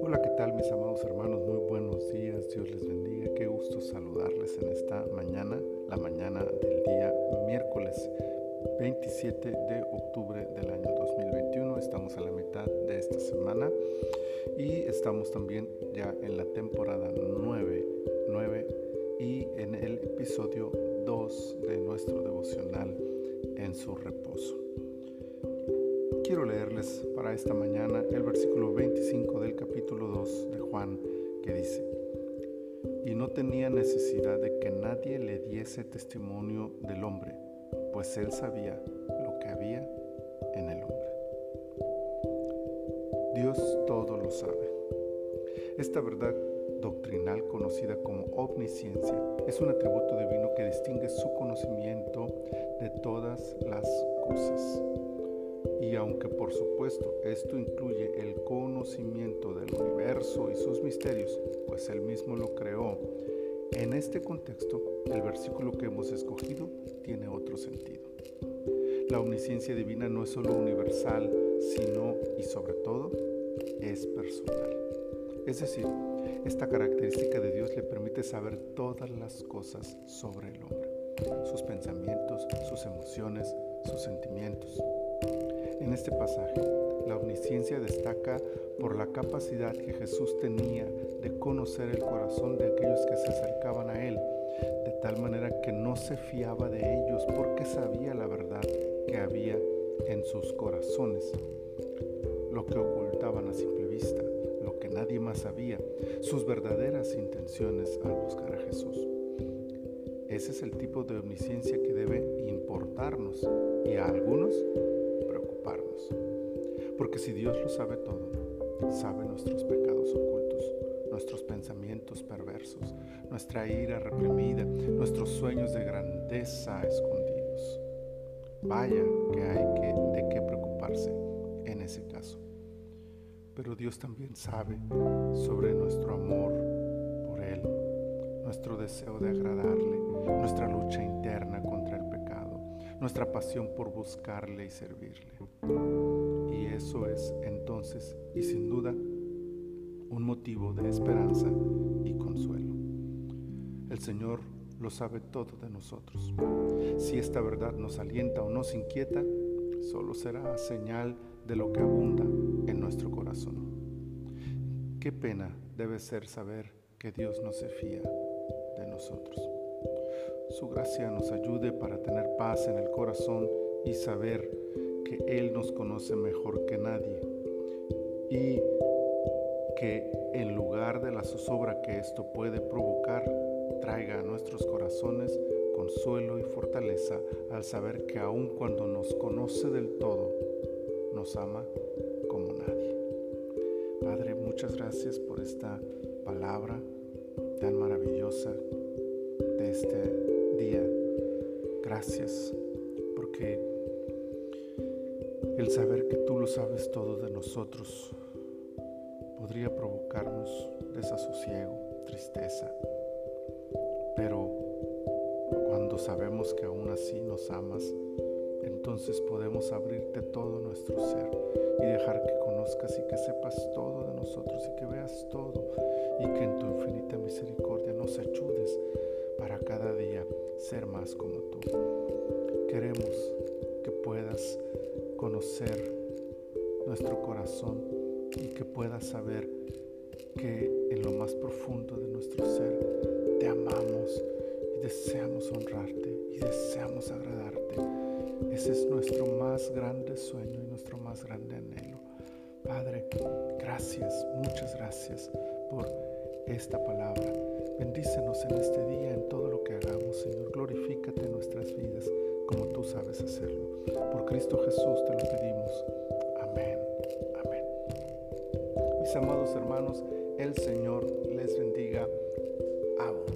Hola, ¿qué tal mis amados hermanos? Muy buenos días, Dios les bendiga. Qué gusto saludarles en esta mañana, la mañana del día miércoles 27 de octubre del año 2021. Estamos a la mitad de esta semana y estamos también ya en la temporada 9, 9 y en el episodio 2 de nuestro devocional en su reposo. Quiero leerles para esta mañana el versículo 25 del capítulo 2 de Juan que dice, y no tenía necesidad de que nadie le diese testimonio del hombre, pues él sabía lo que había en el hombre. Dios todo lo sabe. Esta verdad doctrinal conocida como omnisciencia es un atributo divino que distingue su conocimiento de todas las cosas. Y aunque por supuesto esto incluye el conocimiento del universo y sus misterios, pues él mismo lo creó, en este contexto el versículo que hemos escogido tiene otro sentido. La omnisciencia divina no es solo universal, sino y sobre todo es personal. Es decir, esta característica de Dios le permite saber todas las cosas sobre el hombre, sus pensamientos, sus emociones, sus sentimientos. En este pasaje, la omnisciencia destaca por la capacidad que Jesús tenía de conocer el corazón de aquellos que se acercaban a Él, de tal manera que no se fiaba de ellos porque sabía la verdad que había en sus corazones, lo que ocultaban a simple vista, lo que nadie más sabía, sus verdaderas intenciones al buscar a Jesús. Ese es el tipo de omnisciencia que debe importarnos y a algunos Porque si Dios lo sabe todo, sabe nuestros pecados ocultos, nuestros pensamientos perversos, nuestra ira reprimida, nuestros sueños de grandeza escondidos. Vaya que hay que, de qué preocuparse en ese caso. Pero Dios también sabe sobre nuestro amor por Él, nuestro deseo de agradarle, nuestra lucha interna contra el pecado, nuestra pasión por buscarle y servirle. Y sin duda, un motivo de esperanza y consuelo. El Señor lo sabe todo de nosotros. Si esta verdad nos alienta o nos inquieta, solo será señal de lo que abunda en nuestro corazón. Qué pena debe ser saber que Dios no se fía de nosotros. Su gracia nos ayude para tener paz en el corazón y saber que Él nos conoce mejor que nadie y que en lugar de la zozobra que esto puede provocar, traiga a nuestros corazones consuelo y fortaleza al saber que aun cuando nos conoce del todo, nos ama como nadie. Padre, muchas gracias por esta palabra tan maravillosa de este día. Gracias porque el saber que tú lo sabes todo de nosotros podría provocarnos desasosiego, tristeza. Pero cuando sabemos que aún así nos amas, entonces podemos abrirte todo nuestro ser y dejar que conozcas y que sepas todo de nosotros y que veas todo y que en tu infinita misericordia nos ayudes para cada día ser más como tú. Queremos que puedas conocer nuestro corazón y que puedas saber que en lo más profundo de nuestro ser te amamos y deseamos honrarte y deseamos agradarte. Ese es nuestro más grande sueño y nuestro más grande anhelo. Padre, gracias, muchas gracias por esta palabra. Bendícenos en este día, en todo lo que hagamos, Señor. Glorifícate en nuestras vidas como tú sabes hacerlo. Por Cristo Jesús te Amados hermanos, el Señor les bendiga a.